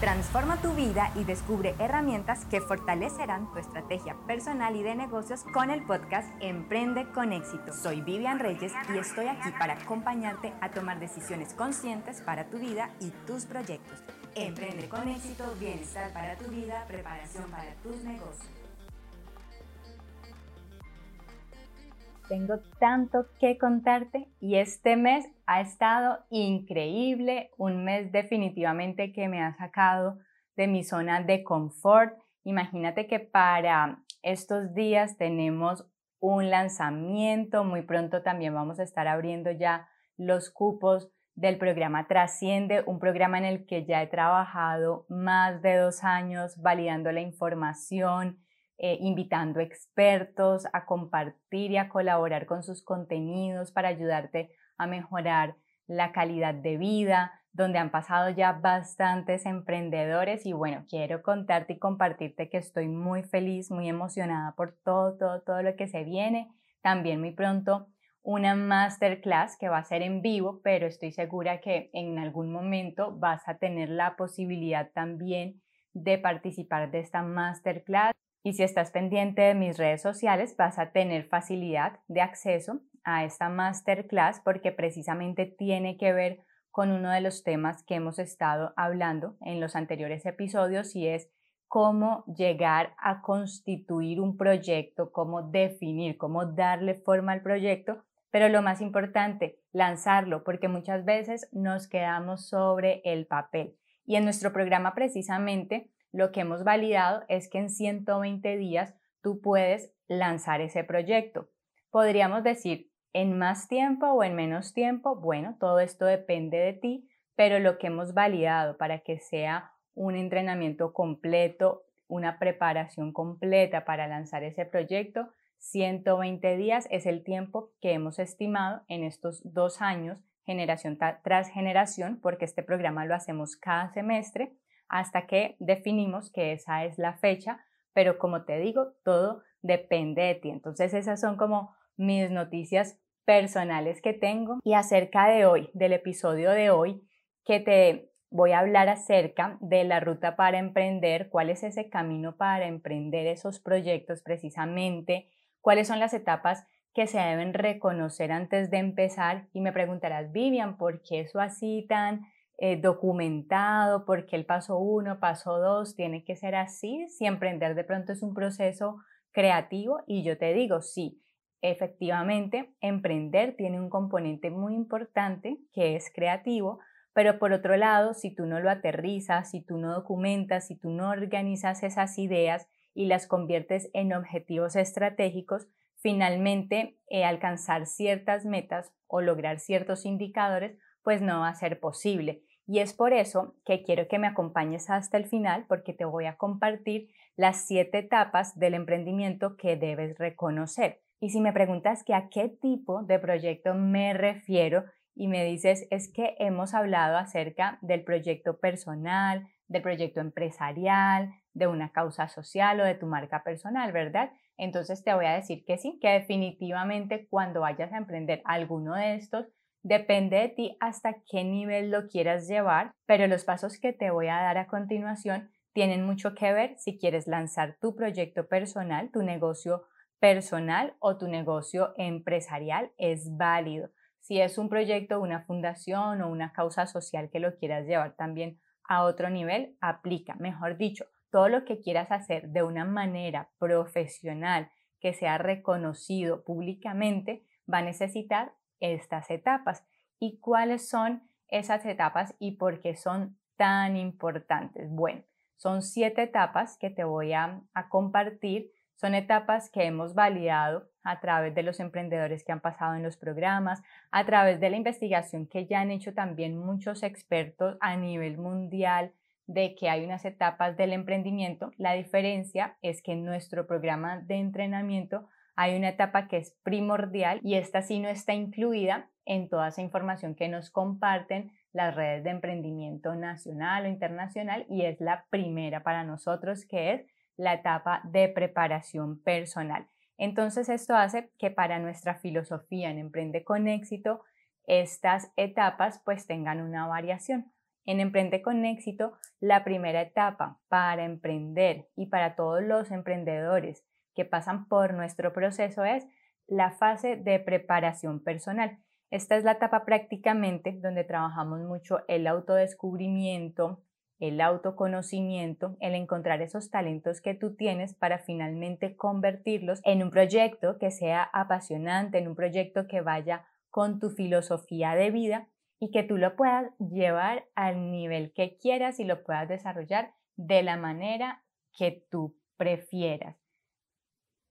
Transforma tu vida y descubre herramientas que fortalecerán tu estrategia personal y de negocios con el podcast Emprende con éxito. Soy Vivian Reyes y estoy aquí para acompañarte a tomar decisiones conscientes para tu vida y tus proyectos. Emprende con éxito, bienestar para tu vida, preparación para tus negocios. Tengo tanto que contarte y este mes ha estado increíble, un mes definitivamente que me ha sacado de mi zona de confort. Imagínate que para estos días tenemos un lanzamiento, muy pronto también vamos a estar abriendo ya los cupos del programa Trasciende, un programa en el que ya he trabajado más de dos años validando la información, eh, invitando expertos a compartir y a colaborar con sus contenidos para ayudarte a mejorar la calidad de vida, donde han pasado ya bastantes emprendedores y bueno, quiero contarte y compartirte que estoy muy feliz, muy emocionada por todo, todo, todo lo que se viene. También muy pronto una masterclass que va a ser en vivo, pero estoy segura que en algún momento vas a tener la posibilidad también de participar de esta masterclass. Y si estás pendiente de mis redes sociales, vas a tener facilidad de acceso a esta masterclass porque precisamente tiene que ver con uno de los temas que hemos estado hablando en los anteriores episodios y es cómo llegar a constituir un proyecto, cómo definir, cómo darle forma al proyecto, pero lo más importante, lanzarlo, porque muchas veces nos quedamos sobre el papel. Y en nuestro programa precisamente lo que hemos validado es que en 120 días tú puedes lanzar ese proyecto. Podríamos decir en más tiempo o en menos tiempo. Bueno, todo esto depende de ti, pero lo que hemos validado para que sea un entrenamiento completo, una preparación completa para lanzar ese proyecto, 120 días es el tiempo que hemos estimado en estos dos años, generación tras generación, porque este programa lo hacemos cada semestre hasta que definimos que esa es la fecha, pero como te digo, todo depende de ti. Entonces esas son como mis noticias personales que tengo y acerca de hoy, del episodio de hoy, que te voy a hablar acerca de la ruta para emprender, cuál es ese camino para emprender esos proyectos precisamente, cuáles son las etapas que se deben reconocer antes de empezar y me preguntarás, Vivian, ¿por qué eso así tan eh, documentado, porque el paso uno, paso dos, tiene que ser así, si emprender de pronto es un proceso creativo y yo te digo, sí, efectivamente, emprender tiene un componente muy importante que es creativo, pero por otro lado, si tú no lo aterrizas, si tú no documentas, si tú no organizas esas ideas y las conviertes en objetivos estratégicos, finalmente eh, alcanzar ciertas metas o lograr ciertos indicadores, pues no va a ser posible. Y es por eso que quiero que me acompañes hasta el final porque te voy a compartir las siete etapas del emprendimiento que debes reconocer. Y si me preguntas que a qué tipo de proyecto me refiero y me dices es que hemos hablado acerca del proyecto personal, del proyecto empresarial, de una causa social o de tu marca personal, ¿verdad? Entonces te voy a decir que sí, que definitivamente cuando vayas a emprender alguno de estos, Depende de ti hasta qué nivel lo quieras llevar, pero los pasos que te voy a dar a continuación tienen mucho que ver si quieres lanzar tu proyecto personal, tu negocio personal o tu negocio empresarial es válido. Si es un proyecto, una fundación o una causa social que lo quieras llevar también a otro nivel, aplica. Mejor dicho, todo lo que quieras hacer de una manera profesional que sea reconocido públicamente va a necesitar estas etapas y cuáles son esas etapas y por qué son tan importantes. Bueno, son siete etapas que te voy a, compartir. Son etapas que hemos validado a través de los emprendedores que han pasado en los programas, a través de la investigación que ya han hecho también muchos expertos a nivel mundial de que hay unas etapas del emprendimiento. La diferencia es que en nuestro programa de entrenamiento hay una etapa que es primordial y esta sí no está incluida en toda esa información que nos comparten las redes de emprendimiento nacional o internacional y es la primera para nosotros que es la etapa de preparación personal. Entonces esto hace que para nuestra filosofía en Emprende con éxito estas etapas pues tengan una variación. En Emprende con éxito, la primera etapa para emprender y para todos los emprendedores que pasan por nuestro proceso es la fase de preparación personal. Esta es la etapa prácticamente donde trabajamos mucho el autodescubrimiento, el autoconocimiento, el encontrar esos talentos que tú tienes para finalmente convertirlos en un proyecto que sea apasionante, en un proyecto que vaya con tu filosofía de vida y que tú lo puedas llevar al nivel que quieras y lo puedas desarrollar de la manera que tú prefieras.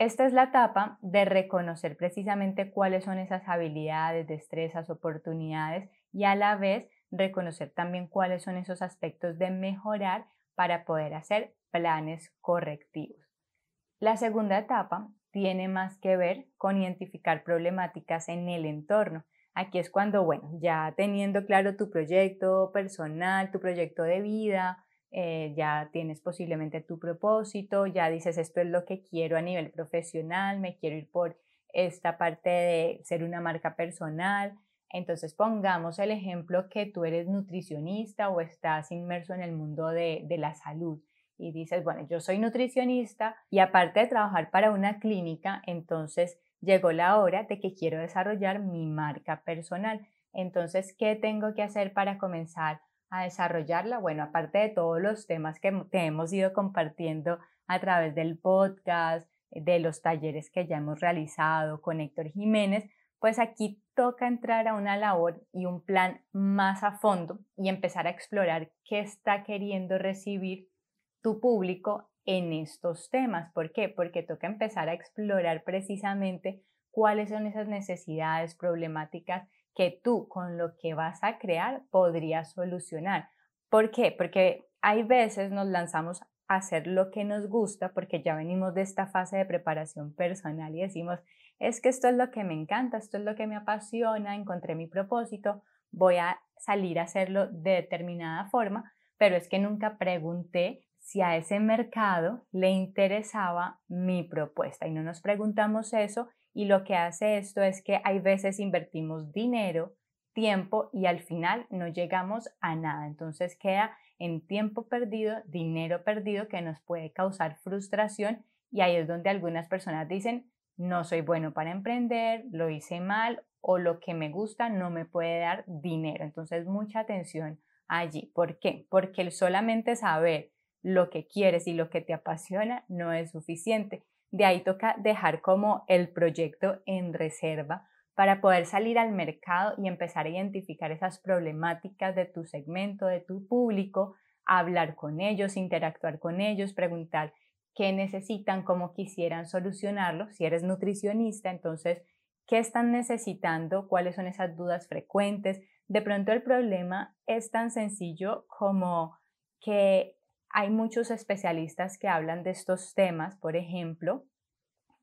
Esta es la etapa de reconocer precisamente cuáles son esas habilidades, destrezas, oportunidades y a la vez reconocer también cuáles son esos aspectos de mejorar para poder hacer planes correctivos. La segunda etapa tiene más que ver con identificar problemáticas en el entorno. Aquí es cuando, bueno, ya teniendo claro tu proyecto personal, tu proyecto de vida, eh, ya tienes posiblemente tu propósito, ya dices esto es lo que quiero a nivel profesional, me quiero ir por esta parte de ser una marca personal. Entonces pongamos el ejemplo que tú eres nutricionista o estás inmerso en el mundo de, de la salud y dices, bueno, yo soy nutricionista y aparte de trabajar para una clínica, entonces llegó la hora de que quiero desarrollar mi marca personal. Entonces, ¿qué tengo que hacer para comenzar a desarrollarla? Bueno, aparte de todos los temas que te hemos ido compartiendo a través del podcast, de los talleres que ya hemos realizado con Héctor Jiménez, pues aquí toca entrar a una labor y un plan más a fondo y empezar a explorar qué está queriendo recibir tu público en estos temas. ¿Por qué? Porque toca empezar a explorar precisamente cuáles son esas necesidades problemáticas que tú con lo que vas a crear podrías solucionar. ¿Por qué? Porque hay veces nos lanzamos a hacer lo que nos gusta porque ya venimos de esta fase de preparación personal y decimos, es que esto es lo que me encanta, esto es lo que me apasiona, encontré mi propósito, voy a salir a hacerlo de determinada forma, pero es que nunca pregunté si a ese mercado le interesaba mi propuesta y no nos preguntamos eso y lo que hace esto es que hay veces invertimos dinero, tiempo y al final no llegamos a nada. Entonces queda en tiempo perdido, dinero perdido que nos puede causar frustración y ahí es donde algunas personas dicen, no soy bueno para emprender, lo hice mal o lo que me gusta no me puede dar dinero. Entonces mucha atención allí. ¿Por qué? Porque solamente saber lo que quieres y lo que te apasiona no es suficiente. De ahí toca dejar como el proyecto en reserva para poder salir al mercado y empezar a identificar esas problemáticas de tu segmento, de tu público, hablar con ellos, interactuar con ellos, preguntar qué necesitan, cómo quisieran solucionarlo. Si eres nutricionista, entonces, ¿qué están necesitando? ¿Cuáles son esas dudas frecuentes? De pronto el problema es tan sencillo como que hay muchos especialistas que hablan de estos temas, por ejemplo,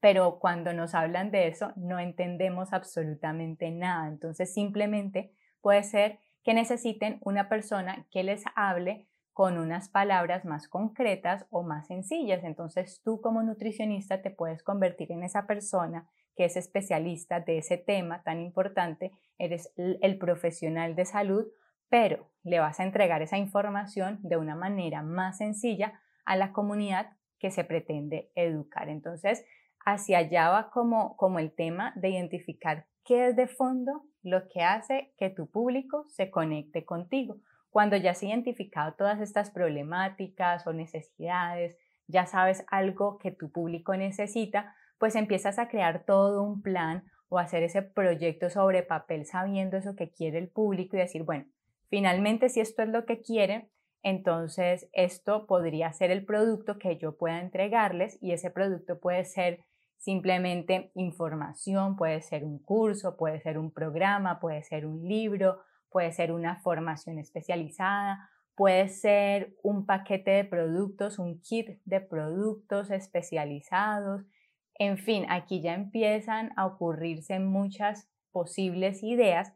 pero cuando nos hablan de eso no entendemos absolutamente nada. Entonces simplemente puede ser que necesiten una persona que les hable con unas palabras más concretas o más sencillas. Entonces tú como nutricionista te puedes convertir en esa persona que es especialista de ese tema tan importante, eres el profesional de salud pero le vas a entregar esa información de una manera más sencilla a la comunidad que se pretende educar. Entonces, hacia allá va como, como el tema de identificar qué es de fondo lo que hace que tu público se conecte contigo. Cuando ya has identificado todas estas problemáticas o necesidades, ya sabes algo que tu público necesita, pues empiezas a crear todo un plan o hacer ese proyecto sobre papel sabiendo eso que quiere el público y decir, bueno, Finalmente, si esto es lo que quieren, entonces esto podría ser el producto que yo pueda entregarles y ese producto puede ser simplemente información, puede ser un curso, puede ser un programa, puede ser un libro, puede ser una formación especializada, puede ser un paquete de productos, un kit de productos especializados. En fin, aquí ya empiezan a ocurrirse muchas posibles ideas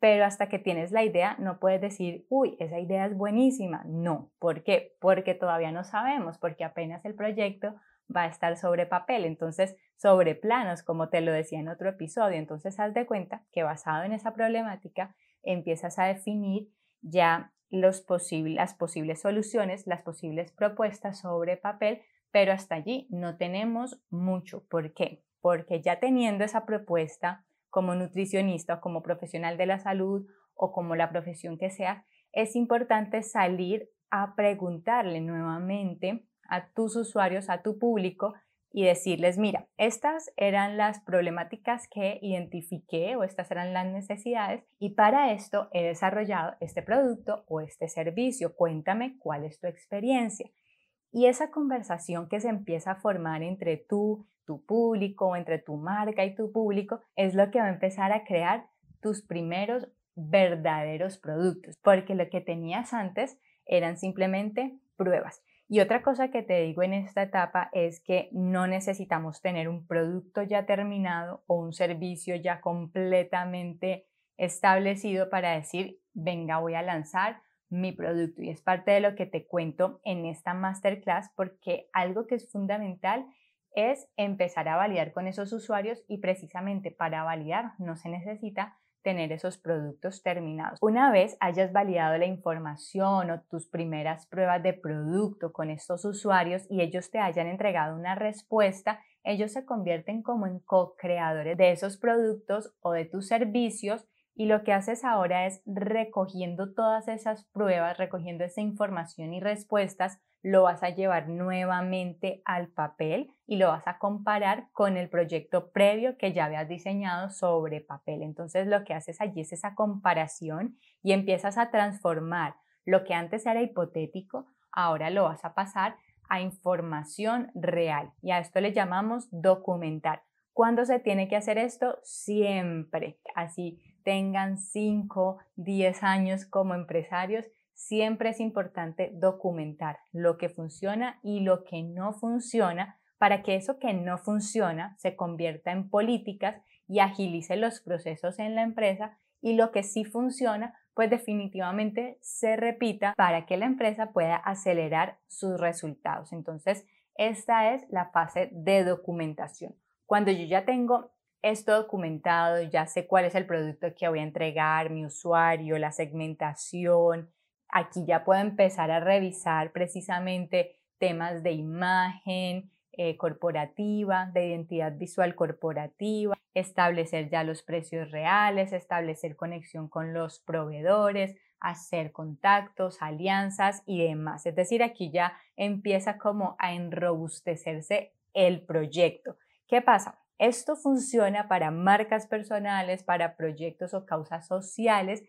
pero hasta que tienes la idea no puedes decir, uy, esa idea es buenísima. No, ¿por qué? Porque todavía no sabemos, porque apenas el proyecto va a estar sobre papel, entonces sobre planos, como te lo decía en otro episodio. Entonces haz de cuenta que basado en esa problemática empiezas a definir ya los las posibles soluciones, las posibles propuestas sobre papel, pero hasta allí no tenemos mucho. ¿Por qué? Porque ya teniendo esa propuesta como nutricionista o como profesional de la salud o como la profesión que sea, es importante salir a preguntarle nuevamente a tus usuarios, a tu público y decirles, mira, estas eran las problemáticas que identifiqué o estas eran las necesidades y para esto he desarrollado este producto o este servicio. Cuéntame cuál es tu experiencia. Y esa conversación que se empieza a formar entre tú, tu público entre tu marca y tu público es lo que va a empezar a crear tus primeros verdaderos productos, porque lo que tenías antes eran simplemente pruebas. Y otra cosa que te digo en esta etapa es que no necesitamos tener un producto ya terminado o un servicio ya completamente establecido para decir, venga, voy a lanzar mi producto. Y es parte de lo que te cuento en esta masterclass porque algo que es fundamental es empezar a validar con esos usuarios y precisamente para validar no se necesita tener esos productos terminados. Una vez hayas validado la información o tus primeras pruebas de producto con estos usuarios y ellos te hayan entregado una respuesta, ellos se convierten como en co-creadores de esos productos o de tus servicios y lo que haces ahora es recogiendo todas esas pruebas, recogiendo esa información y respuestas, lo vas a llevar nuevamente al papel y lo vas a comparar con el proyecto previo que ya habías diseñado sobre papel. Entonces lo que haces allí es esa comparación y empiezas a transformar lo que antes era hipotético, ahora lo vas a pasar a información real y a esto le llamamos documentar. ¿Cuándo se tiene que hacer esto? Siempre. Así tengan 5, 10 años como empresarios, siempre es importante documentar lo que funciona y lo que no funciona para que eso que no funciona se convierta en políticas y agilice los procesos en la empresa y lo que sí funciona pues definitivamente se repita para que la empresa pueda acelerar sus resultados. Entonces, esta es la fase de documentación. Cuando yo ya tengo esto documentado, ya sé cuál es el producto que voy a entregar, mi usuario, la segmentación. Aquí ya puedo empezar a revisar precisamente temas de imagen eh, corporativa, de identidad visual corporativa, establecer ya los precios reales, establecer conexión con los proveedores, hacer contactos, alianzas y demás. Es decir, aquí ya empieza como a enrobustecerse el proyecto. ¿Qué pasa? Esto funciona para marcas personales, para proyectos o causas sociales,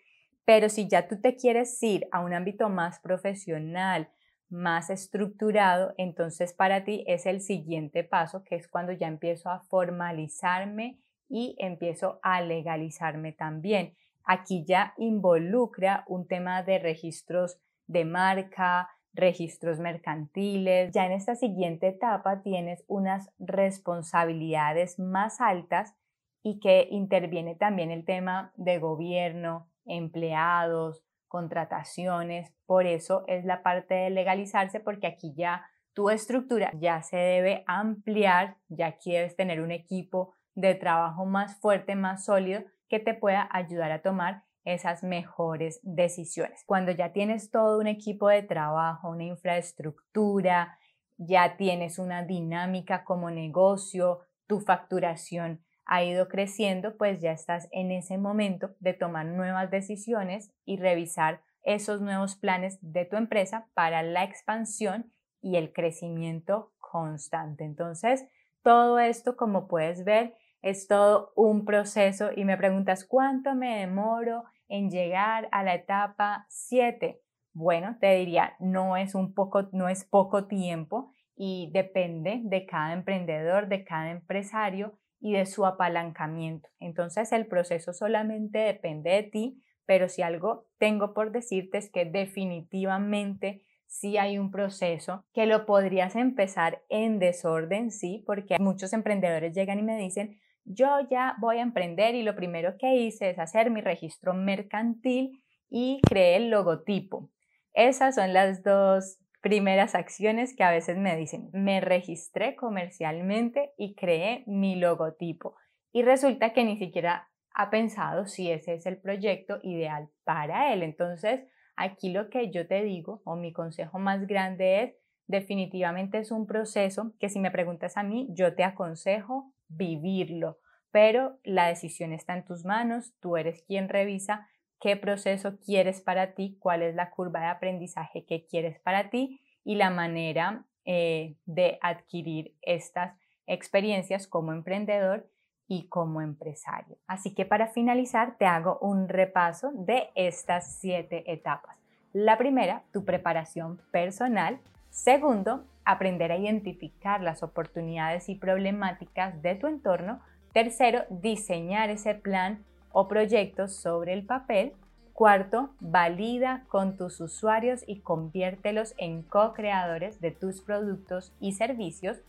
pero si ya tú te quieres ir a un ámbito más profesional, más estructurado, entonces para ti es el siguiente paso, que es cuando ya empiezo a formalizarme y empiezo a legalizarme también. Aquí ya involucra un tema de registros de marca, registros mercantiles. Ya en esta siguiente etapa tienes unas responsabilidades más altas y que interviene también el tema de gobierno, empleados, contrataciones. Por eso es la parte de legalizarse porque aquí ya tu estructura ya se debe ampliar, ya quieres tener un equipo de trabajo más fuerte, más sólido que te pueda ayudar a tomar esas mejores decisiones. Cuando ya tienes todo un equipo de trabajo, una infraestructura, ya tienes una dinámica como negocio, tu facturación ha ido creciendo, pues ya estás en ese momento de tomar nuevas decisiones y revisar esos nuevos planes de tu empresa para la expansión y el crecimiento constante. Entonces, todo esto, como puedes ver, es todo un proceso y me preguntas cuánto me demoro en llegar a la etapa 7. Bueno, te diría, no es un poco, no es poco tiempo y depende de cada emprendedor, de cada empresario y de su apalancamiento. Entonces el proceso solamente depende de ti, pero si algo tengo por decirte es que definitivamente sí hay un proceso que lo podrías empezar en desorden, sí, porque muchos emprendedores llegan y me dicen, yo ya voy a emprender y lo primero que hice es hacer mi registro mercantil y creé el logotipo. Esas son las dos primeras acciones que a veces me dicen, me registré comercialmente y creé mi logotipo. Y resulta que ni siquiera ha pensado si ese es el proyecto ideal para él. Entonces, Aquí lo que yo te digo o mi consejo más grande es definitivamente es un proceso que si me preguntas a mí, yo te aconsejo vivirlo, pero la decisión está en tus manos, tú eres quien revisa qué proceso quieres para ti, cuál es la curva de aprendizaje que quieres para ti y la manera eh, de adquirir estas experiencias como emprendedor y como empresario. Así que para finalizar te hago un repaso de estas siete etapas. La primera, tu preparación personal. Segundo, aprender a identificar las oportunidades y problemáticas de tu entorno. Tercero, diseñar ese plan o proyecto sobre el papel. Cuarto, valida con tus usuarios y conviértelos en co-creadores de tus productos y servicios.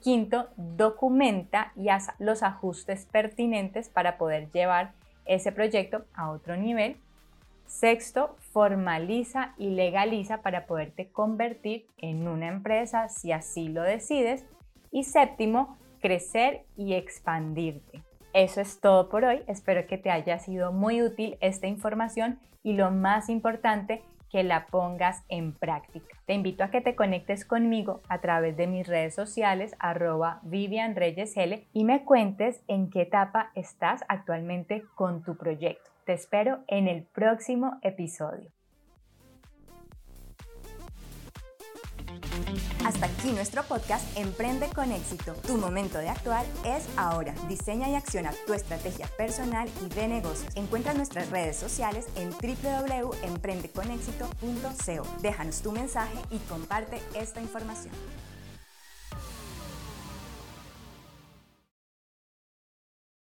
Quinto, documenta y haz los ajustes pertinentes para poder llevar ese proyecto a otro nivel. Sexto, formaliza y legaliza para poderte convertir en una empresa si así lo decides. Y séptimo, crecer y expandirte. Eso es todo por hoy. Espero que te haya sido muy útil esta información y lo más importante, que la pongas en práctica. Te invito a que te conectes conmigo a través de mis redes sociales arroba Vivian Reyes L y me cuentes en qué etapa estás actualmente con tu proyecto. Te espero en el próximo episodio. Hasta aquí nuestro podcast Emprende con éxito. Tu momento de actuar es ahora. Diseña y acciona tu estrategia personal y de negocios. Encuentra nuestras redes sociales en www.emprendeconexito.co. Déjanos tu mensaje y comparte esta información.